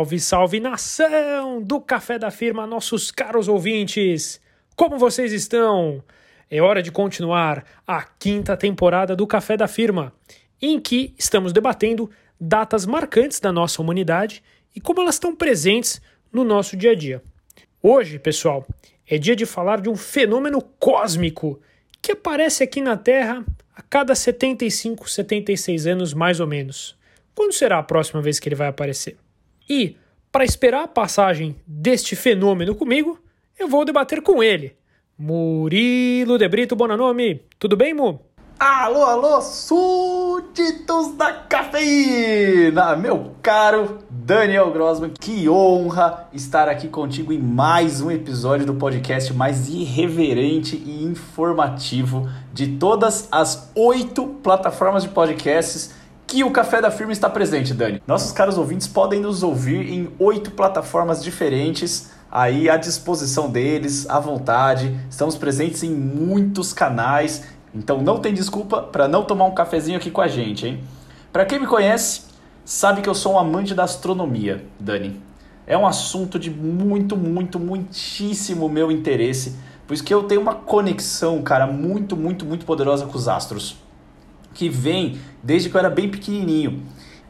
Salve, salve nação do Café da Firma, nossos caros ouvintes! Como vocês estão? É hora de continuar a quinta temporada do Café da Firma, em que estamos debatendo datas marcantes da nossa humanidade e como elas estão presentes no nosso dia a dia. Hoje, pessoal, é dia de falar de um fenômeno cósmico que aparece aqui na Terra a cada 75, 76 anos mais ou menos. Quando será a próxima vez que ele vai aparecer? E, para esperar a passagem deste fenômeno comigo, eu vou debater com ele. Murilo de Brito Bonanome. Tudo bem, Mu? Alô, alô, súditos da cafeína! Meu caro Daniel Grossman, que honra estar aqui contigo em mais um episódio do podcast mais irreverente e informativo de todas as oito plataformas de podcasts que o Café da Firma está presente, Dani. Nossos caros ouvintes podem nos ouvir em oito plataformas diferentes, aí à disposição deles, à vontade. Estamos presentes em muitos canais, então não tem desculpa para não tomar um cafezinho aqui com a gente, hein? Para quem me conhece, sabe que eu sou um amante da astronomia, Dani. É um assunto de muito, muito, muitíssimo meu interesse, pois que eu tenho uma conexão, cara, muito, muito, muito poderosa com os astros que vem desde que eu era bem pequenininho.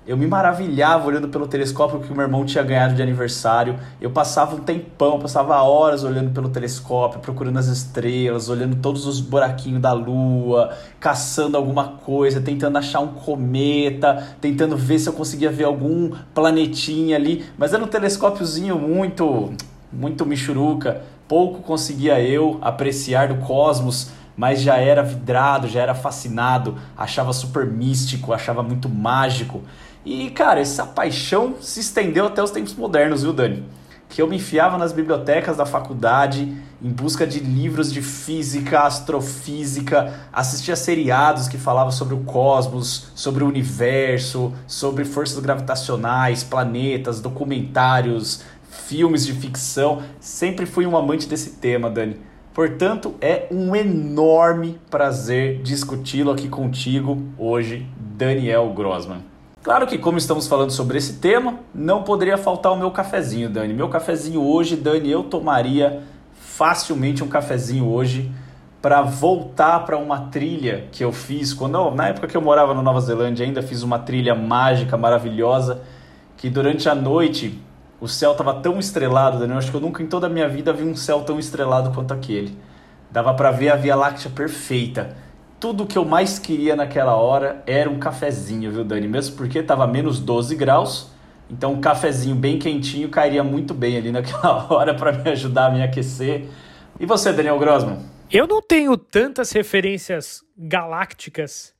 Eu me maravilhava olhando pelo telescópio que meu irmão tinha ganhado de aniversário. Eu passava um tempão, passava horas olhando pelo telescópio, procurando as estrelas, olhando todos os buraquinhos da lua, caçando alguma coisa, tentando achar um cometa, tentando ver se eu conseguia ver algum planetinha ali. Mas era um telescópiozinho muito, muito michuruca. Pouco conseguia eu apreciar do cosmos mas já era vidrado, já era fascinado, achava super místico, achava muito mágico. E, cara, essa paixão se estendeu até os tempos modernos, viu, Dani? Que eu me enfiava nas bibliotecas da faculdade em busca de livros de física, astrofísica, assistia seriados que falavam sobre o cosmos, sobre o universo, sobre forças gravitacionais, planetas, documentários, filmes de ficção. Sempre fui um amante desse tema, Dani. Portanto, é um enorme prazer discuti-lo aqui contigo hoje, Daniel Grossman. Claro que, como estamos falando sobre esse tema, não poderia faltar o meu cafezinho, Dani. Meu cafezinho hoje, Dani, eu tomaria facilmente um cafezinho hoje para voltar para uma trilha que eu fiz quando na época que eu morava na Nova Zelândia ainda fiz uma trilha mágica maravilhosa que durante a noite o céu estava tão estrelado, Daniel. Acho que eu nunca em toda a minha vida vi um céu tão estrelado quanto aquele. Dava para ver a Via Láctea perfeita. Tudo que eu mais queria naquela hora era um cafezinho, viu, Dani? Mesmo porque estava menos 12 graus. Então, um cafezinho bem quentinho cairia muito bem ali naquela hora para me ajudar a me aquecer. E você, Daniel Grossman? Eu não tenho tantas referências galácticas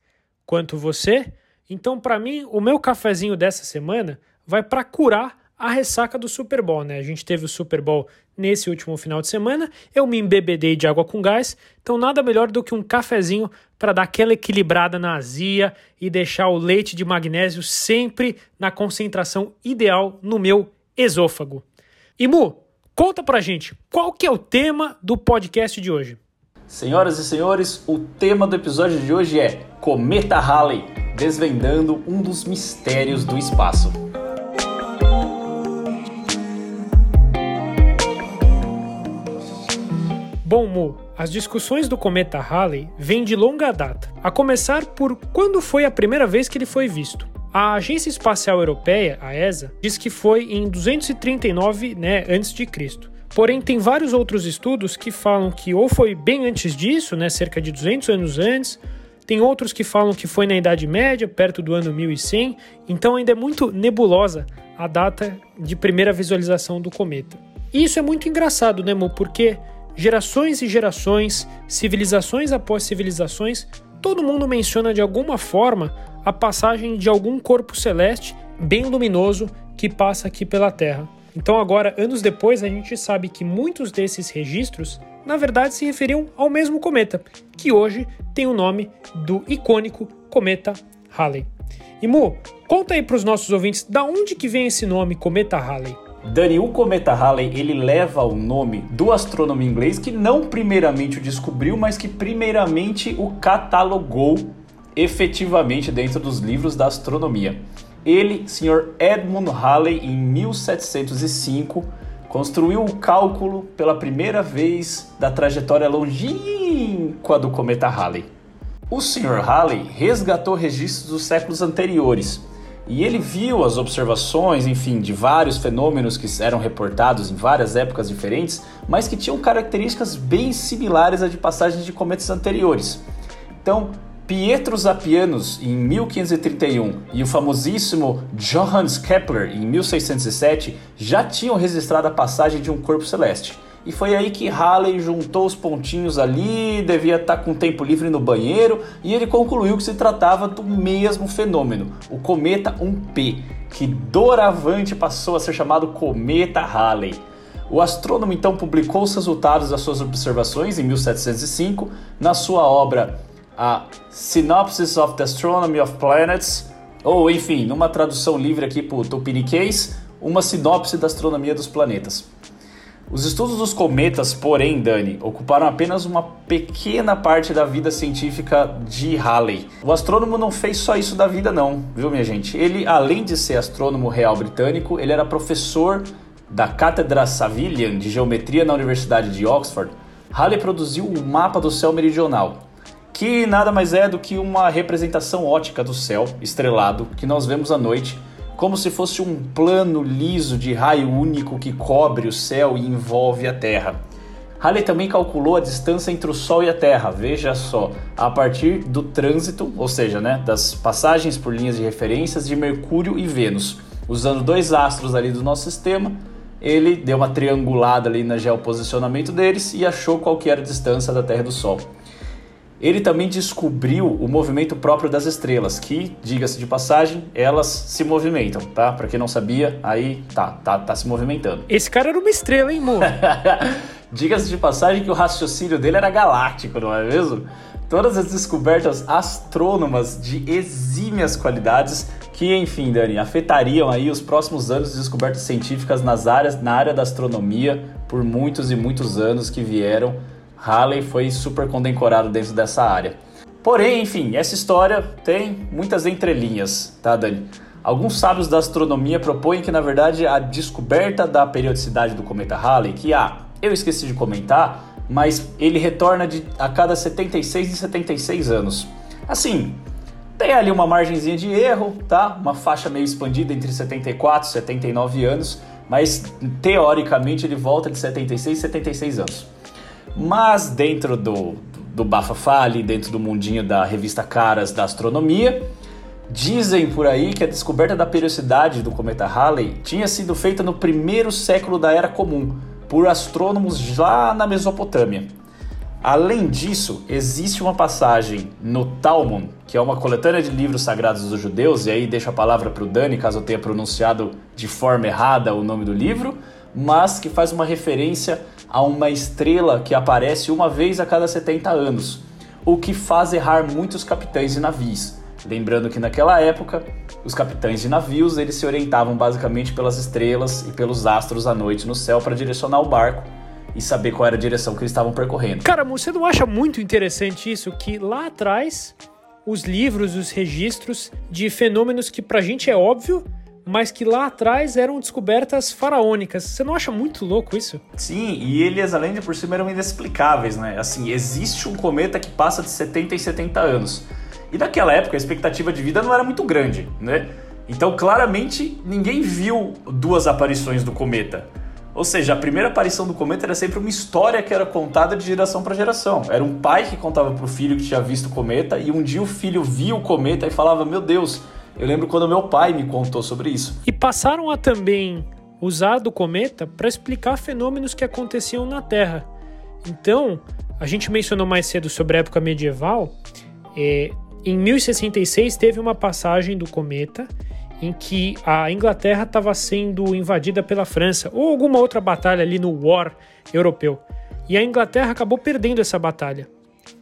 quanto você. Então, para mim, o meu cafezinho dessa semana vai para curar a ressaca do Super Bowl, né? A gente teve o Super Bowl nesse último final de semana, eu me embebedei de água com gás, então nada melhor do que um cafezinho para dar aquela equilibrada na azia e deixar o leite de magnésio sempre na concentração ideal no meu esôfago. E Mu, conta pra gente, qual que é o tema do podcast de hoje? Senhoras e senhores, o tema do episódio de hoje é Cometa Halley, desvendando um dos mistérios do espaço. Bom, Mo, as discussões do cometa Halley vêm de longa data, a começar por quando foi a primeira vez que ele foi visto. A Agência Espacial Europeia, a ESA, diz que foi em 239 né, Cristo. Porém, tem vários outros estudos que falam que ou foi bem antes disso, né, cerca de 200 anos antes, tem outros que falam que foi na Idade Média, perto do ano 1100, então ainda é muito nebulosa a data de primeira visualização do cometa. E isso é muito engraçado, né, Mo? Porque Gerações e gerações, civilizações após civilizações, todo mundo menciona de alguma forma a passagem de algum corpo celeste bem luminoso que passa aqui pela Terra. Então, agora, anos depois, a gente sabe que muitos desses registros, na verdade, se referiam ao mesmo cometa, que hoje tem o nome do icônico cometa Halley. E Mu, conta aí para os nossos ouvintes da onde que vem esse nome Cometa Halley. Dani, o cometa Halley, ele leva o nome do astrônomo inglês que não primeiramente o descobriu, mas que primeiramente o catalogou efetivamente dentro dos livros da astronomia. Ele, Sr. Edmund Halley, em 1705, construiu o cálculo pela primeira vez da trajetória longínqua do cometa Halley. O Sr. Halley resgatou registros dos séculos anteriores e ele viu as observações, enfim, de vários fenômenos que eram reportados em várias épocas diferentes, mas que tinham características bem similares à de passagens de cometas anteriores. Então, Pietro Zapianus em 1531 e o famosíssimo Johannes Kepler em 1607 já tinham registrado a passagem de um corpo celeste. E foi aí que Halley juntou os pontinhos ali, devia estar com tempo livre no banheiro, e ele concluiu que se tratava do mesmo fenômeno, o cometa 1P, que doravante passou a ser chamado cometa Halley. O astrônomo então publicou os resultados das suas observações em 1705 na sua obra a Synopsis of the Astronomy of Planets, ou enfim, numa tradução livre aqui para o tupiniquês, uma sinopse da astronomia dos planetas. Os estudos dos cometas, porém, Dani, ocuparam apenas uma pequena parte da vida científica de Halley. O astrônomo não fez só isso da vida, não, viu, minha gente? Ele, além de ser astrônomo real britânico, ele era professor da Cátedra Savilian de Geometria na Universidade de Oxford. Halley produziu o mapa do céu meridional, que nada mais é do que uma representação ótica do céu estrelado que nós vemos à noite como se fosse um plano liso de raio único que cobre o céu e envolve a Terra. Halley também calculou a distância entre o Sol e a Terra, veja só, a partir do trânsito, ou seja, né, das passagens por linhas de referências de Mercúrio e Vênus. Usando dois astros ali do nosso sistema, ele deu uma triangulada ali no geoposicionamento deles e achou qual que era a distância da Terra e do Sol. Ele também descobriu o movimento próprio das estrelas, que, diga-se de passagem, elas se movimentam, tá? Para quem não sabia, aí tá, tá, tá se movimentando. Esse cara era uma estrela, hein, Mo? diga-se de passagem que o raciocínio dele era galáctico, não é mesmo? Todas as descobertas astrônomas de exímias qualidades que, enfim, Dani, afetariam aí os próximos anos de descobertas científicas nas áreas, na área da astronomia por muitos e muitos anos que vieram Halley foi super condecorado dentro dessa área. Porém, enfim, essa história tem muitas entrelinhas, tá, Dani? Alguns sábios da astronomia propõem que, na verdade, a descoberta da periodicidade do cometa Halley, que ah, eu esqueci de comentar, mas ele retorna de, a cada 76 e 76 anos. Assim, tem ali uma margenzinha de erro, tá? Uma faixa meio expandida entre 74 e 79 anos, mas teoricamente ele volta de 76 e 76 anos. Mas dentro do, do bafafá ali, dentro do mundinho da revista Caras da Astronomia, dizem por aí que a descoberta da periodicidade do cometa Halley tinha sido feita no primeiro século da Era Comum, por astrônomos lá na Mesopotâmia. Além disso, existe uma passagem no Talmud, que é uma coletânea de livros sagrados dos judeus, e aí deixo a palavra para o Dani, caso eu tenha pronunciado de forma errada o nome do livro, mas que faz uma referência a uma estrela que aparece uma vez a cada 70 anos, o que faz errar muitos capitães de navios. Lembrando que naquela época, os capitães de navios eles se orientavam basicamente pelas estrelas e pelos astros à noite no céu para direcionar o barco e saber qual era a direção que eles estavam percorrendo. Cara, você não acha muito interessante isso que lá atrás os livros, os registros de fenômenos que pra gente é óbvio, mas que lá atrás eram descobertas faraônicas. Você não acha muito louco isso? Sim, e eles, além de por cima, eram inexplicáveis, né? Assim, existe um cometa que passa de 70 e 70 anos. E naquela época a expectativa de vida não era muito grande, né? Então, claramente, ninguém viu duas aparições do cometa. Ou seja, a primeira aparição do cometa era sempre uma história que era contada de geração para geração. Era um pai que contava para o filho que tinha visto o cometa, e um dia o filho via o cometa e falava: Meu Deus, eu lembro quando meu pai me contou sobre isso. E passaram a também usar do cometa para explicar fenômenos que aconteciam na Terra. Então, a gente mencionou mais cedo sobre a época medieval. É, em 1066 teve uma passagem do cometa em que a Inglaterra estava sendo invadida pela França ou alguma outra batalha ali no War europeu. E a Inglaterra acabou perdendo essa batalha,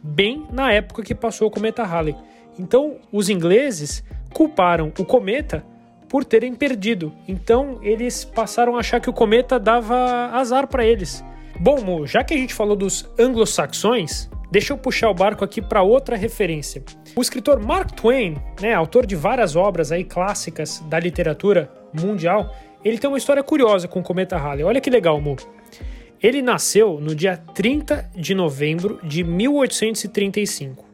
bem na época que passou o cometa Halley. Então, os ingleses culparam o cometa por terem perdido. Então eles passaram a achar que o cometa dava azar para eles. Bom, Mo, já que a gente falou dos anglo-saxões, deixa eu puxar o barco aqui para outra referência. O escritor Mark Twain, né, autor de várias obras aí clássicas da literatura mundial, ele tem uma história curiosa com o cometa Halley. Olha que legal, Mo. Ele nasceu no dia 30 de novembro de 1835,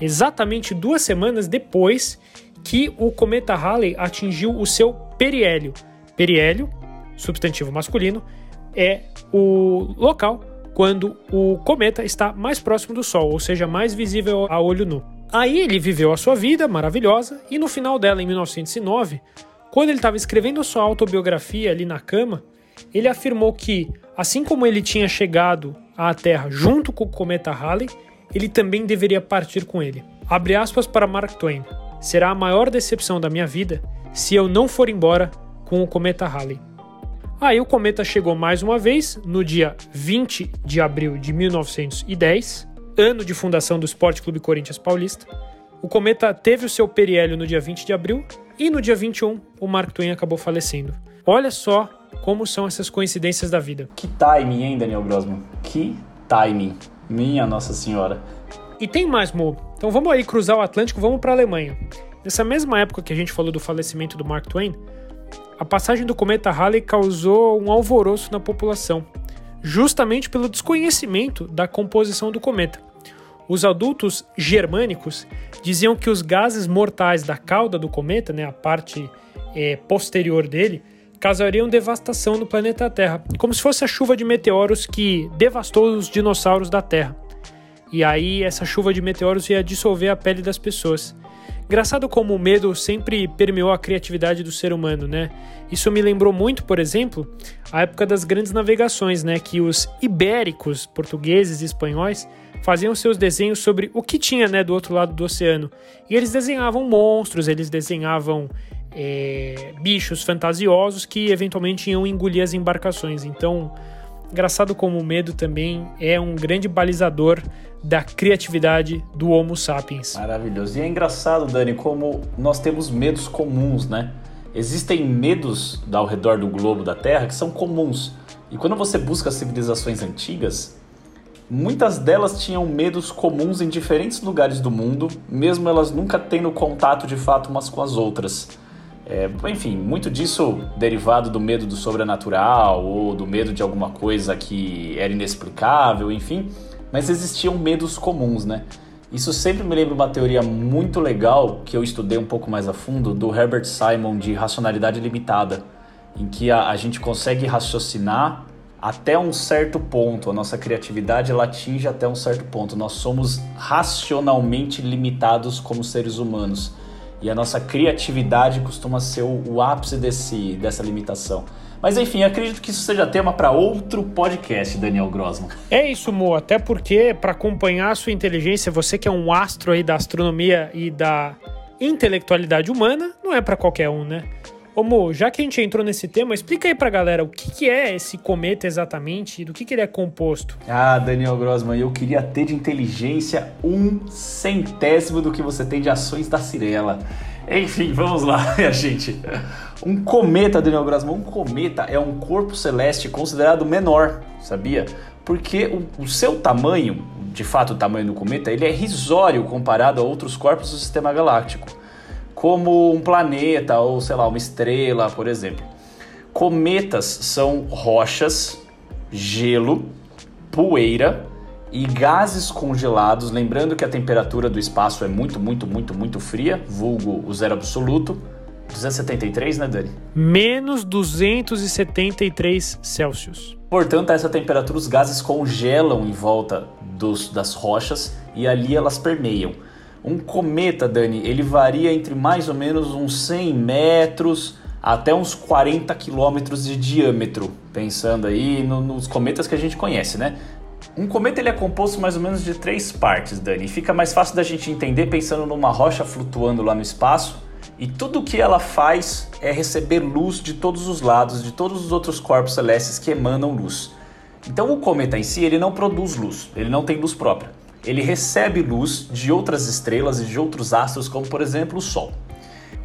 exatamente duas semanas depois que o cometa Halley atingiu o seu periélio. Periélio, substantivo masculino, é o local quando o cometa está mais próximo do Sol, ou seja, mais visível a olho nu. Aí ele viveu a sua vida maravilhosa e no final dela, em 1909, quando ele estava escrevendo sua autobiografia ali na cama, ele afirmou que, assim como ele tinha chegado à Terra junto com o cometa Halley, ele também deveria partir com ele. Abre aspas para Mark Twain. Será a maior decepção da minha vida se eu não for embora com o cometa Halley. Aí o cometa chegou mais uma vez no dia 20 de abril de 1910, ano de fundação do Esporte Clube Corinthians Paulista. O cometa teve o seu periélio no dia 20 de abril e no dia 21 o Mark Twain acabou falecendo. Olha só como são essas coincidências da vida. Que timing, hein, Daniel Grossman? Que timing. Minha Nossa Senhora. E tem mais, Mo. Então vamos aí cruzar o Atlântico, vamos para a Alemanha. Nessa mesma época que a gente falou do falecimento do Mark Twain, a passagem do cometa Halley causou um alvoroço na população, justamente pelo desconhecimento da composição do cometa. Os adultos germânicos diziam que os gases mortais da cauda do cometa, né, a parte é, posterior dele, causariam devastação no planeta Terra, como se fosse a chuva de meteoros que devastou os dinossauros da Terra. E aí essa chuva de meteoros ia dissolver a pele das pessoas. Engraçado como o medo sempre permeou a criatividade do ser humano, né? Isso me lembrou muito, por exemplo, a época das grandes navegações, né? Que os ibéricos, portugueses e espanhóis, faziam seus desenhos sobre o que tinha, né, do outro lado do oceano. E eles desenhavam monstros, eles desenhavam é, bichos fantasiosos que eventualmente iam engolir as embarcações. Então, engraçado como o medo também é um grande balizador da criatividade do Homo sapiens. Maravilhoso. E é engraçado, Dani, como nós temos medos comuns, né? Existem medos ao redor do globo da Terra que são comuns. E quando você busca civilizações antigas, muitas delas tinham medos comuns em diferentes lugares do mundo, mesmo elas nunca tendo contato de fato umas com as outras. É, enfim, muito disso derivado do medo do sobrenatural ou do medo de alguma coisa que era inexplicável, enfim mas existiam medos comuns, né? Isso sempre me lembra uma teoria muito legal que eu estudei um pouco mais a fundo do Herbert Simon de racionalidade limitada, em que a, a gente consegue raciocinar até um certo ponto, a nossa criatividade ela atinge até um certo ponto. Nós somos racionalmente limitados como seres humanos e a nossa criatividade costuma ser o, o ápice desse, dessa limitação. Mas enfim, acredito que isso seja tema para outro podcast, Daniel Grossman. É isso, Mo, até porque para acompanhar a sua inteligência, você que é um astro aí da astronomia e da intelectualidade humana, não é para qualquer um, né? Ô Mo, já que a gente entrou nesse tema, explica aí pra galera o que, que é esse cometa exatamente e do que, que ele é composto. Ah, Daniel Grossman, eu queria ter de inteligência um centésimo do que você tem de ações da Cirela. Enfim, vamos lá, minha gente. Um cometa, Daniel Grossman, um cometa é um corpo celeste considerado menor, sabia? Porque o, o, seu tamanho, de fato o tamanho do cometa, ele é risório comparado a outros corpos do sistema galáctico, como um planeta ou, sei lá, uma estrela, por exemplo. Cometas são rochas, gelo, poeira e gases congelados, lembrando que a temperatura do espaço é muito, muito, muito, muito fria, vulgo o zero absoluto. 273, né, Dani? Menos 273 Celsius. Portanto, a essa temperatura os gases congelam em volta dos, das rochas e ali elas permeiam. Um cometa, Dani, ele varia entre mais ou menos uns 100 metros até uns 40 quilômetros de diâmetro, pensando aí no, nos cometas que a gente conhece, né? Um cometa ele é composto mais ou menos de três partes, Dani. Fica mais fácil da gente entender pensando numa rocha flutuando lá no espaço. E tudo o que ela faz é receber luz de todos os lados, de todos os outros corpos celestes que emanam luz. Então o cometa em si ele não produz luz, ele não tem luz própria. Ele recebe luz de outras estrelas e de outros astros, como por exemplo o Sol.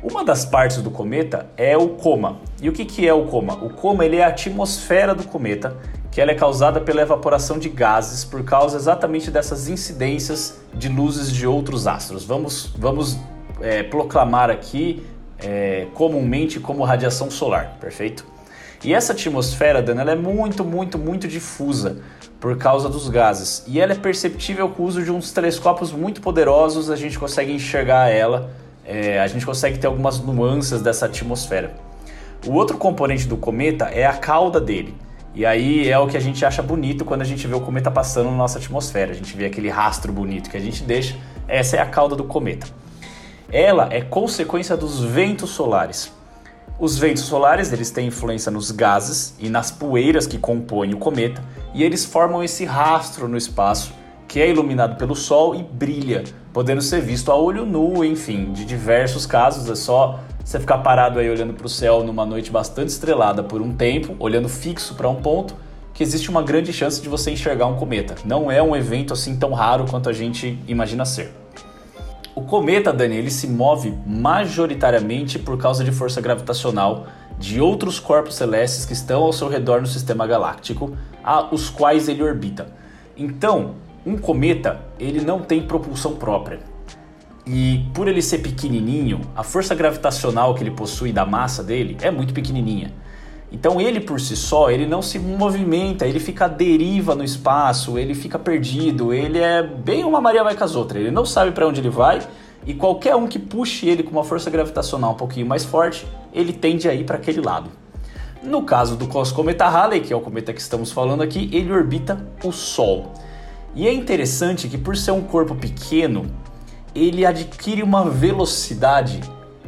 Uma das partes do cometa é o coma. E o que, que é o coma? O coma ele é a atmosfera do cometa que ela é causada pela evaporação de gases por causa exatamente dessas incidências de luzes de outros astros. Vamos, vamos é, proclamar aqui é, comumente como radiação solar, perfeito? E essa atmosfera, Dan, ela é muito, muito, muito difusa por causa dos gases. E ela é perceptível com o uso de uns telescópios muito poderosos, a gente consegue enxergar ela, é, a gente consegue ter algumas nuances dessa atmosfera. O outro componente do cometa é a cauda dele. E aí é o que a gente acha bonito quando a gente vê o cometa passando na nossa atmosfera. A gente vê aquele rastro bonito que a gente deixa. Essa é a cauda do cometa. Ela é consequência dos ventos solares. Os ventos solares eles têm influência nos gases e nas poeiras que compõem o cometa e eles formam esse rastro no espaço que é iluminado pelo Sol e brilha, podendo ser visto a olho nu, enfim, de diversos casos. É só você ficar parado aí olhando para o céu numa noite bastante estrelada por um tempo, olhando fixo para um ponto, que existe uma grande chance de você enxergar um cometa. Não é um evento assim tão raro quanto a gente imagina ser. O cometa, Dani, ele se move majoritariamente por causa de força gravitacional de outros corpos celestes que estão ao seu redor no sistema galáctico, a os quais ele orbita. Então, um cometa, ele não tem propulsão própria. E por ele ser pequenininho, a força gravitacional que ele possui da massa dele é muito pequenininha. Então ele por si só, ele não se movimenta, ele fica à deriva no espaço, ele fica perdido, ele é bem uma Maria vai com as outras, ele não sabe para onde ele vai e qualquer um que puxe ele com uma força gravitacional um pouquinho mais forte, ele tende a ir para aquele lado. No caso do cometa Halley, que é o cometa que estamos falando aqui, ele orbita o Sol. E é interessante que por ser um corpo pequeno, ele adquire uma velocidade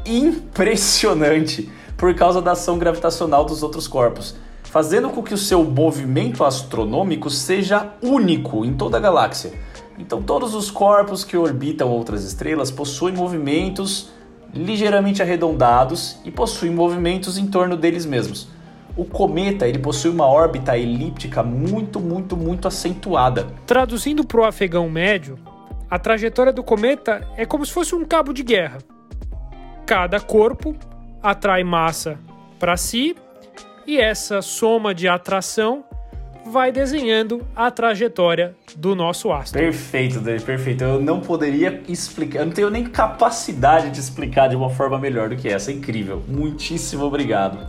impressionante por causa da ação gravitacional dos outros corpos, fazendo com que o seu movimento astronômico seja único em toda a galáxia. Então, todos os corpos que orbitam outras estrelas possuem movimentos ligeiramente arredondados e possuem movimentos em torno deles mesmos. O cometa ele possui uma órbita elíptica muito, muito, muito acentuada. Traduzindo para o afegão médio, a trajetória do cometa é como se fosse um cabo de guerra. Cada corpo atrai massa para si e essa soma de atração vai desenhando a trajetória do nosso astro. Perfeito, Dani, perfeito. Eu não poderia explicar, eu não tenho nem capacidade de explicar de uma forma melhor do que essa. É incrível. Muitíssimo obrigado.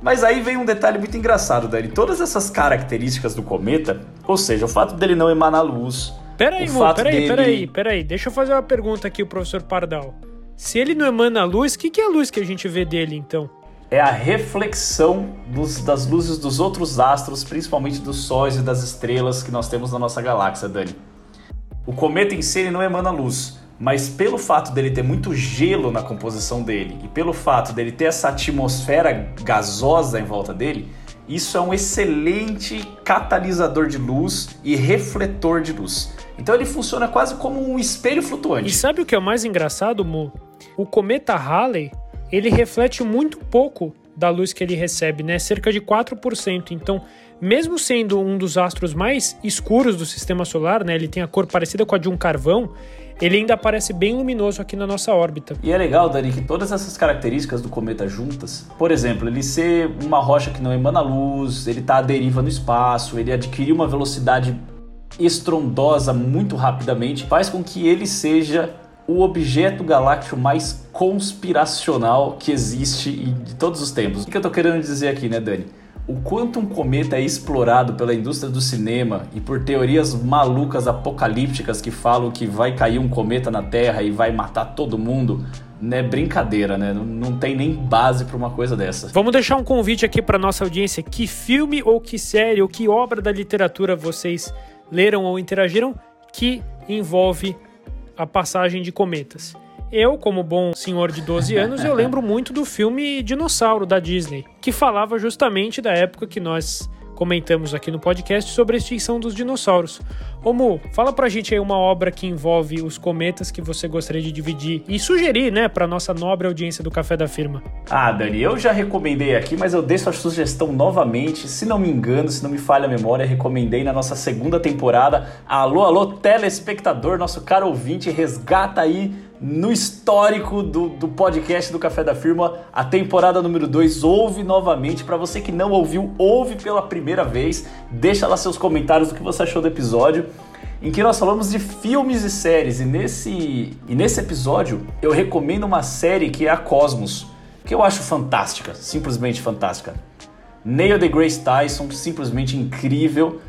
Mas aí vem um detalhe muito engraçado, Dani. Todas essas características do cometa, ou seja, o fato dele não emanar luz. Peraí, Mo, peraí, dele... peraí, peraí. Deixa eu fazer uma pergunta aqui, o professor Pardal. Se ele não emana luz, o que, que é a luz que a gente vê dele então? É a reflexão dos, das luzes dos outros astros, principalmente dos sóis e das estrelas que nós temos na nossa galáxia, Dani. O cometa em si não emana luz, mas pelo fato dele ter muito gelo na composição dele e pelo fato dele ter essa atmosfera gasosa em volta dele, isso é um excelente catalisador de luz e refletor de luz. Então ele funciona quase como um espelho flutuante. E sabe o que é o mais engraçado, Mo? O cometa Halley, ele reflete muito pouco da luz que ele recebe, né? Cerca de 4%. Então, mesmo sendo um dos astros mais escuros do sistema solar, né? Ele tem a cor parecida com a de um carvão, ele ainda aparece bem luminoso aqui na nossa órbita. E é legal, Dani, que todas essas características do cometa juntas, por exemplo, ele ser uma rocha que não emana luz, ele tá à deriva no espaço, ele adquirir uma velocidade estrondosa muito rapidamente, faz com que ele seja o objeto galáctico mais conspiracional que existe de todos os tempos. O que eu tô querendo dizer aqui, né, Dani? o quanto um cometa é explorado pela indústria do cinema e por teorias malucas apocalípticas que falam que vai cair um cometa na Terra e vai matar todo mundo, não é brincadeira, né? Não, não tem nem base para uma coisa dessa. Vamos deixar um convite aqui para nossa audiência. Que filme ou que série ou que obra da literatura vocês leram ou interagiram que envolve a passagem de cometas? Eu, como bom senhor de 12 anos, eu lembro muito do filme Dinossauro da Disney, que falava justamente da época que nós comentamos aqui no podcast sobre a extinção dos dinossauros. Ô Mu, fala pra gente aí uma obra que envolve os cometas que você gostaria de dividir e sugerir, né, pra nossa nobre audiência do Café da Firma. Ah, Dani, eu já recomendei aqui, mas eu deixo a sugestão novamente. Se não me engano, se não me falha a memória, recomendei na nossa segunda temporada. Alô, alô, telespectador, nosso caro ouvinte, resgata aí no histórico do, do podcast do Café da Firma, a temporada número 2. Ouve novamente. Para você que não ouviu, ouve pela primeira vez. Deixa lá seus comentários do que você achou do episódio. Em que nós falamos de filmes e séries. E nesse, e nesse episódio eu recomendo uma série que é a Cosmos, que eu acho fantástica, simplesmente fantástica. Neil deGrasse Tyson, simplesmente incrível,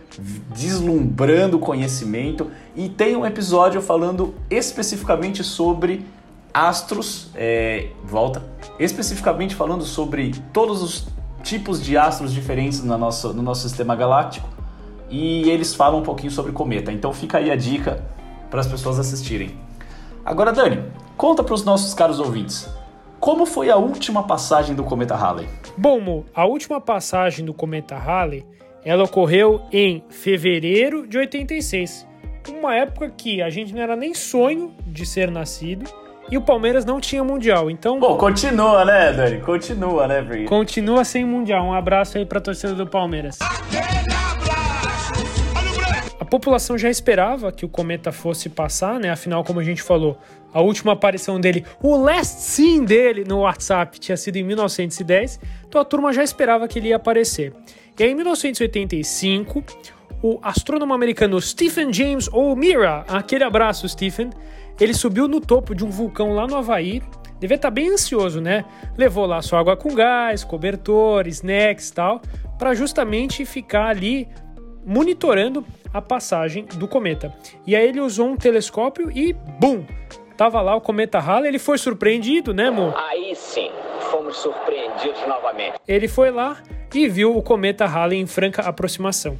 deslumbrando conhecimento. E tem um episódio falando especificamente sobre astros, é, volta, especificamente falando sobre todos os tipos de astros diferentes no nosso, no nosso sistema galáctico. E eles falam um pouquinho sobre cometa. Então fica aí a dica para as pessoas assistirem. Agora, Dani, conta para os nossos caros ouvintes. Como foi a última passagem do cometa Halley? Bom, Mo, a última passagem do cometa Halley, ela ocorreu em fevereiro de 86. Uma época que a gente não era nem sonho de ser nascido e o Palmeiras não tinha mundial. Então, Bom, continua, né, Dani? Continua, né, Bri? Continua sem mundial. Um abraço aí para a torcida do Palmeiras. A população já esperava que o cometa fosse passar, né? Afinal, como a gente falou, a última aparição dele, o last scene dele no WhatsApp tinha sido em 1910, então a turma já esperava que ele ia aparecer. E aí, em 1985, o astrônomo americano Stephen James O'Meara, aquele abraço, Stephen, ele subiu no topo de um vulcão lá no Havaí. Devia estar bem ansioso, né? Levou lá sua água com gás, cobertor, snacks e tal, para justamente ficar ali monitorando a passagem do cometa. E aí ele usou um telescópio e, bum, Tava lá o cometa Halley, ele foi surpreendido, né, amor? Aí sim, fomos surpreendidos novamente. Ele foi lá e viu o cometa Halley em franca aproximação.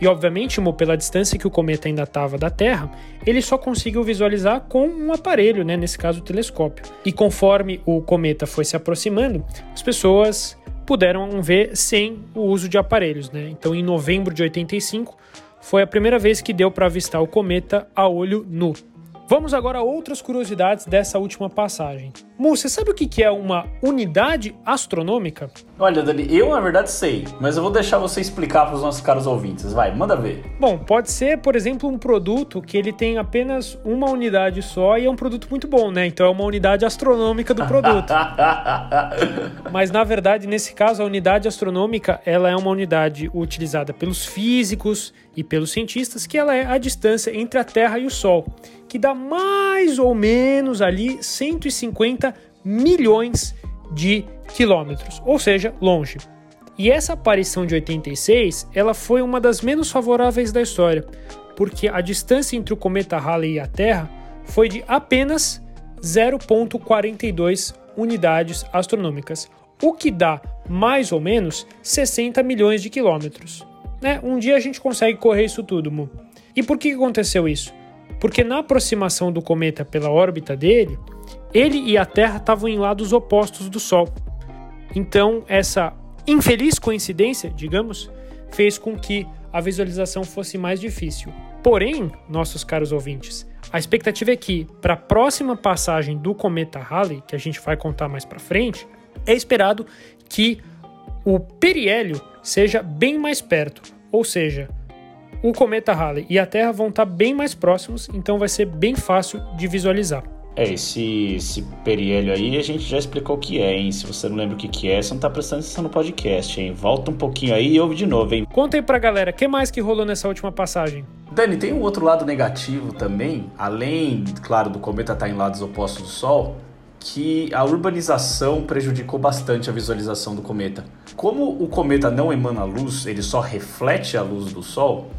E obviamente, Mo, pela distância que o cometa ainda estava da Terra, ele só conseguiu visualizar com um aparelho, né, nesse caso o telescópio. E conforme o cometa foi se aproximando, as pessoas puderam ver sem o uso de aparelhos, né? Então, em novembro de 85, foi a primeira vez que deu para avistar o cometa a olho nu. Vamos agora a outras curiosidades dessa última passagem. Mu, você sabe o que é uma unidade astronômica? Olha, Dani, eu na verdade sei, mas eu vou deixar você explicar para os nossos caros ouvintes. Vai, manda ver. Bom, pode ser, por exemplo, um produto que ele tem apenas uma unidade só e é um produto muito bom, né? Então é uma unidade astronômica do produto. mas na verdade, nesse caso, a unidade astronômica ela é uma unidade utilizada pelos físicos e pelos cientistas, que ela é a distância entre a Terra e o Sol, que dá mais ou menos ali 150 milhões de quilômetros, ou seja, longe. E essa aparição de 86, ela foi uma das menos favoráveis da história, porque a distância entre o cometa Halley e a Terra foi de apenas 0.42 unidades astronômicas, o que dá mais ou menos 60 milhões de quilômetros. Né? Um dia a gente consegue correr isso tudo, Mu. E por que aconteceu isso? Porque na aproximação do cometa pela órbita dele, ele e a Terra estavam em lados opostos do Sol. Então, essa infeliz coincidência, digamos, fez com que a visualização fosse mais difícil. Porém, nossos caros ouvintes, a expectativa é que, para a próxima passagem do cometa Halley, que a gente vai contar mais para frente, é esperado que o periélio seja bem mais perto, ou seja, o cometa Halley e a Terra vão estar bem mais próximos, então vai ser bem fácil de visualizar. É, esse, esse periélio aí a gente já explicou o que é, hein? Se você não lembra o que, que é, você não tá prestando atenção no podcast, hein? Volta um pouquinho aí e ouve de novo, hein? Conta aí pra galera, o que mais que rolou nessa última passagem? Dani, tem um outro lado negativo também, além, claro, do cometa estar em lados opostos do Sol, que a urbanização prejudicou bastante a visualização do cometa. Como o cometa não emana luz, ele só reflete a luz do Sol,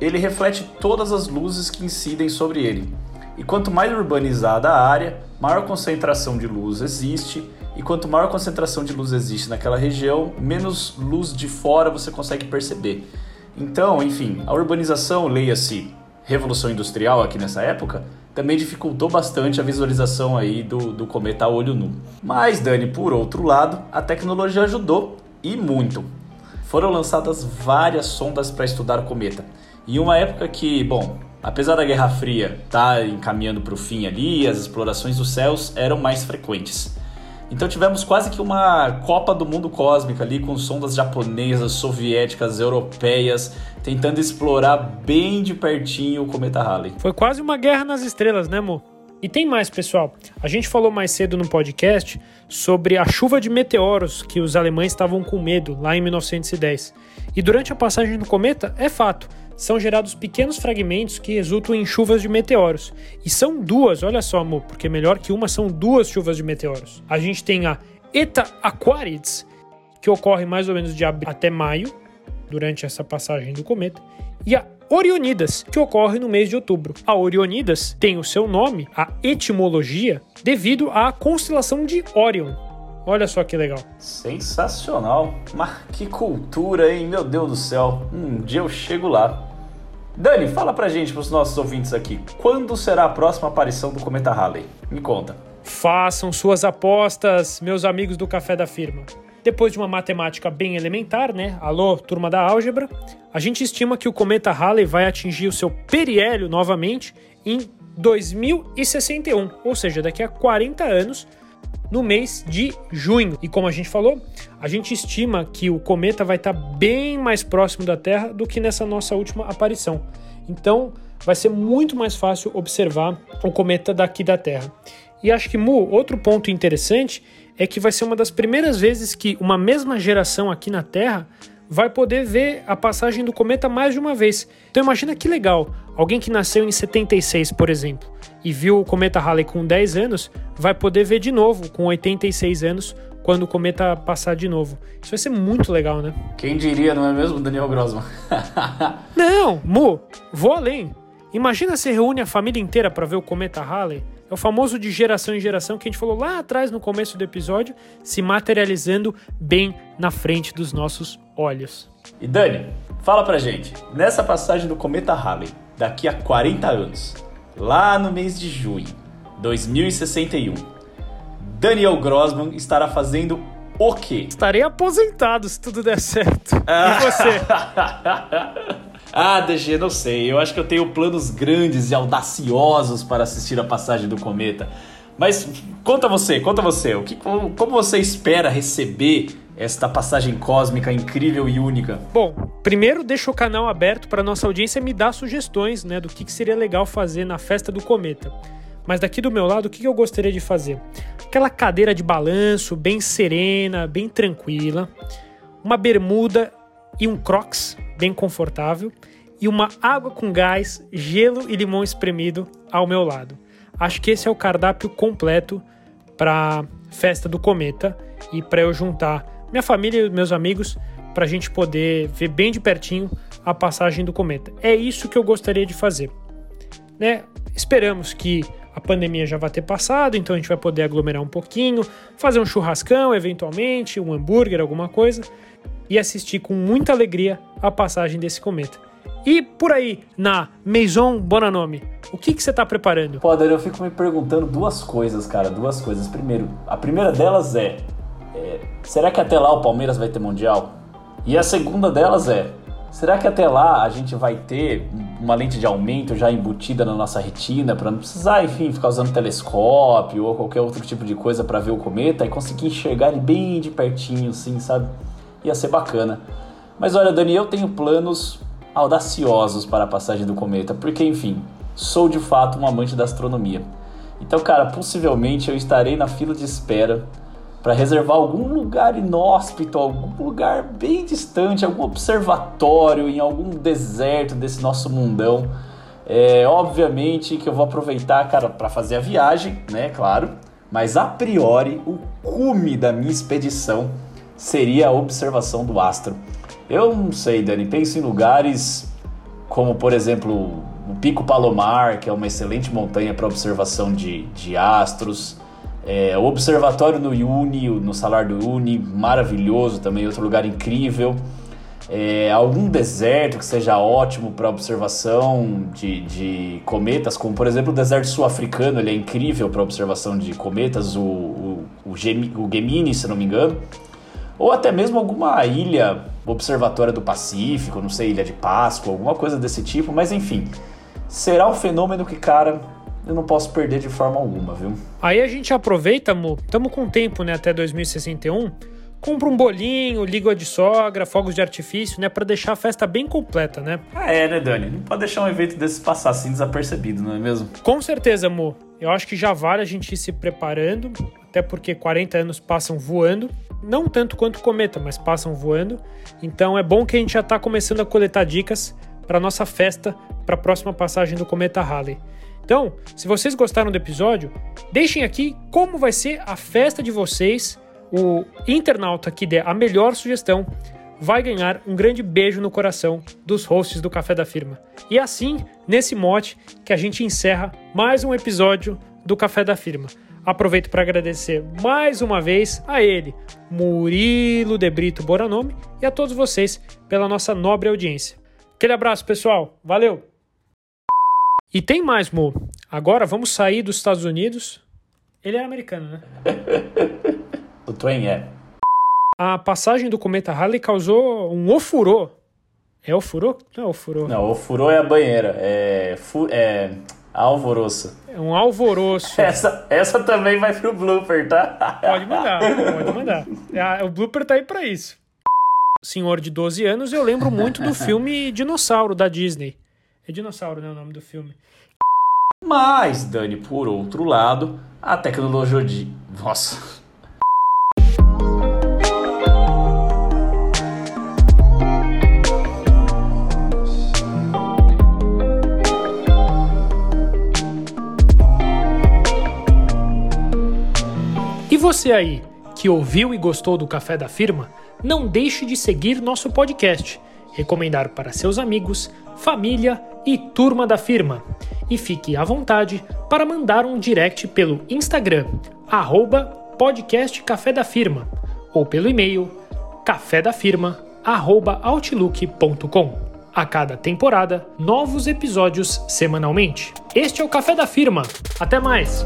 ele reflete todas as luzes que incidem sobre ele. E quanto mais urbanizada a área, maior concentração de luz existe, e quanto maior concentração de luz existe naquela região, menos luz de fora você consegue perceber. Então, enfim, a urbanização, leia-se Revolução Industrial aqui nessa época, também dificultou bastante a visualização aí do, do cometa a olho nu. Mas, Dani, por outro lado, a tecnologia ajudou e muito. Foram lançadas várias sondas para estudar o cometa. Em uma época que, bom, Apesar da Guerra Fria estar tá encaminhando para o fim ali, as explorações dos céus eram mais frequentes. Então tivemos quase que uma Copa do Mundo cósmica ali com sondas japonesas, soviéticas, europeias, tentando explorar bem de pertinho o cometa Halley. Foi quase uma guerra nas estrelas, né, Mo? E tem mais, pessoal. A gente falou mais cedo no podcast sobre a chuva de meteoros que os alemães estavam com medo lá em 1910. E durante a passagem do cometa, é fato, são gerados pequenos fragmentos que resultam em chuvas de meteoros. E são duas, olha só, amor, porque melhor que uma são duas chuvas de meteoros. A gente tem a Eta Aquarids, que ocorre mais ou menos de abril até maio, durante essa passagem do cometa, e a Orionidas, que ocorre no mês de outubro. A Orionidas tem o seu nome, a etimologia, devido à constelação de Orion. Olha só que legal. Sensacional. Mas que cultura, hein? Meu Deus do céu. Um dia eu chego lá. Dani, fala pra gente, pros nossos ouvintes aqui, quando será a próxima aparição do cometa Halley? Me conta. Façam suas apostas, meus amigos do Café da Firma. Depois de uma matemática bem elementar, né? Alô, turma da álgebra, a gente estima que o cometa Halley vai atingir o seu periélio novamente em 2061, ou seja, daqui a 40 anos, no mês de junho. E como a gente falou, a gente estima que o cometa vai estar bem mais próximo da Terra do que nessa nossa última aparição. Então, vai ser muito mais fácil observar o cometa daqui da Terra. E acho que, Mu, outro ponto interessante é que vai ser uma das primeiras vezes que uma mesma geração aqui na Terra vai poder ver a passagem do cometa mais de uma vez. Então imagina que legal, alguém que nasceu em 76, por exemplo, e viu o cometa Halley com 10 anos, vai poder ver de novo com 86 anos quando o cometa passar de novo. Isso vai ser muito legal, né? Quem diria, não é mesmo, Daniel Grossman? não, Mu, vou além. Imagina se reúne a família inteira para ver o cometa Halley. É o famoso de geração em geração que a gente falou lá atrás no começo do episódio, se materializando bem na frente dos nossos olhos. E Dani, fala pra gente, nessa passagem do cometa Halley, daqui a 40 anos, lá no mês de junho 2061, Daniel Grossman estará fazendo o quê? Estarei aposentado se tudo der certo. E você? Ah, DG, não sei. Eu acho que eu tenho planos grandes e audaciosos para assistir a passagem do cometa. Mas conta você, conta você. O que, como você espera receber esta passagem cósmica incrível e única? Bom, primeiro deixa o canal aberto para nossa audiência me dar sugestões, né, do que, que seria legal fazer na festa do cometa. Mas daqui do meu lado, o que eu gostaria de fazer? Aquela cadeira de balanço, bem serena, bem tranquila, uma bermuda e um crocs bem confortável e uma água com gás, gelo e limão espremido ao meu lado. Acho que esse é o cardápio completo para festa do cometa e para eu juntar minha família e meus amigos para a gente poder ver bem de pertinho a passagem do cometa. É isso que eu gostaria de fazer. Né? Esperamos que a pandemia já vai ter passado, então a gente vai poder aglomerar um pouquinho, fazer um churrascão, eventualmente, um hambúrguer, alguma coisa, e assistir com muita alegria a passagem desse cometa. E por aí, na Maison Bonanome, o que, que você está preparando? Pô, Dani, eu fico me perguntando duas coisas, cara, duas coisas. Primeiro, a primeira delas é, é será que até lá o Palmeiras vai ter Mundial? E a segunda delas é, será que até lá a gente vai ter uma lente de aumento já embutida na nossa retina para não precisar, enfim, ficar usando telescópio ou qualquer outro tipo de coisa para ver o cometa e conseguir enxergar ele bem de pertinho, assim, sabe? ia ser bacana. Mas olha, Dani, eu tenho planos audaciosos para a passagem do cometa, porque enfim, sou de fato um amante da astronomia. Então, cara, possivelmente eu estarei na fila de espera para reservar algum lugar inóspito, algum lugar bem distante, algum observatório em algum deserto desse nosso mundão. É, obviamente que eu vou aproveitar, cara, para fazer a viagem, né, claro, mas a priori o cume da minha expedição seria a observação do astro. Eu não sei, Dani, penso em lugares como, por exemplo, o Pico Palomar, que é uma excelente montanha para observação de, de astros. É, o observatório no Uni, no Salar do Uni, maravilhoso também, outro lugar incrível. É, algum deserto que seja ótimo para observação de, de, cometas, como por exemplo o deserto sul-africano, ele é incrível para observação de cometas, o, o, o, o Gemini, se não me engano ou até mesmo alguma ilha observatória do Pacífico, não sei, Ilha de Páscoa, alguma coisa desse tipo, mas enfim, será um fenômeno que, cara, eu não posso perder de forma alguma, viu? Aí a gente aproveita, amor, estamos com tempo, né, até 2061, compra um bolinho, língua de sogra, fogos de artifício, né, para deixar a festa bem completa, né? Ah, é, né, Dani? Não pode deixar um evento desses passar assim desapercebido, não é mesmo? Com certeza, amor. Eu acho que já vale a gente ir se preparando, até porque 40 anos passam voando. Não tanto quanto cometa, mas passam voando. Então é bom que a gente já está começando a coletar dicas para nossa festa para a próxima passagem do cometa Halley. Então, se vocês gostaram do episódio, deixem aqui como vai ser a festa de vocês. O internauta que der a melhor sugestão vai ganhar um grande beijo no coração dos hosts do Café da Firma. E assim, nesse mote, que a gente encerra mais um episódio do Café da Firma. Aproveito para agradecer mais uma vez a ele, Murilo de Brito Boranome, e a todos vocês pela nossa nobre audiência. Aquele abraço, pessoal. Valeu! E tem mais, Mo. Agora vamos sair dos Estados Unidos. Ele é americano, né? o Twain é a passagem do cometa Halley causou um ofurô. É ofurô? Não é ofurô. Não, ofurô é a banheira. É, fu é alvoroço. É um alvoroço. Essa, essa também vai pro blooper, tá? Pode mandar, pode mandar. É, o blooper tá aí pra isso. Senhor de 12 anos, eu lembro muito do filme Dinossauro, da Disney. É Dinossauro, né, o nome do filme. Mas, Dani, por outro lado, a tecnologia de... Nossa... você aí que ouviu e gostou do Café da Firma, não deixe de seguir nosso podcast, recomendar para seus amigos, família e turma da firma. E fique à vontade para mandar um direct pelo Instagram, arroba podcast Café da Firma, ou pelo e-mail cafedafirma.outlook.com. A cada temporada, novos episódios semanalmente. Este é o Café da Firma. Até mais!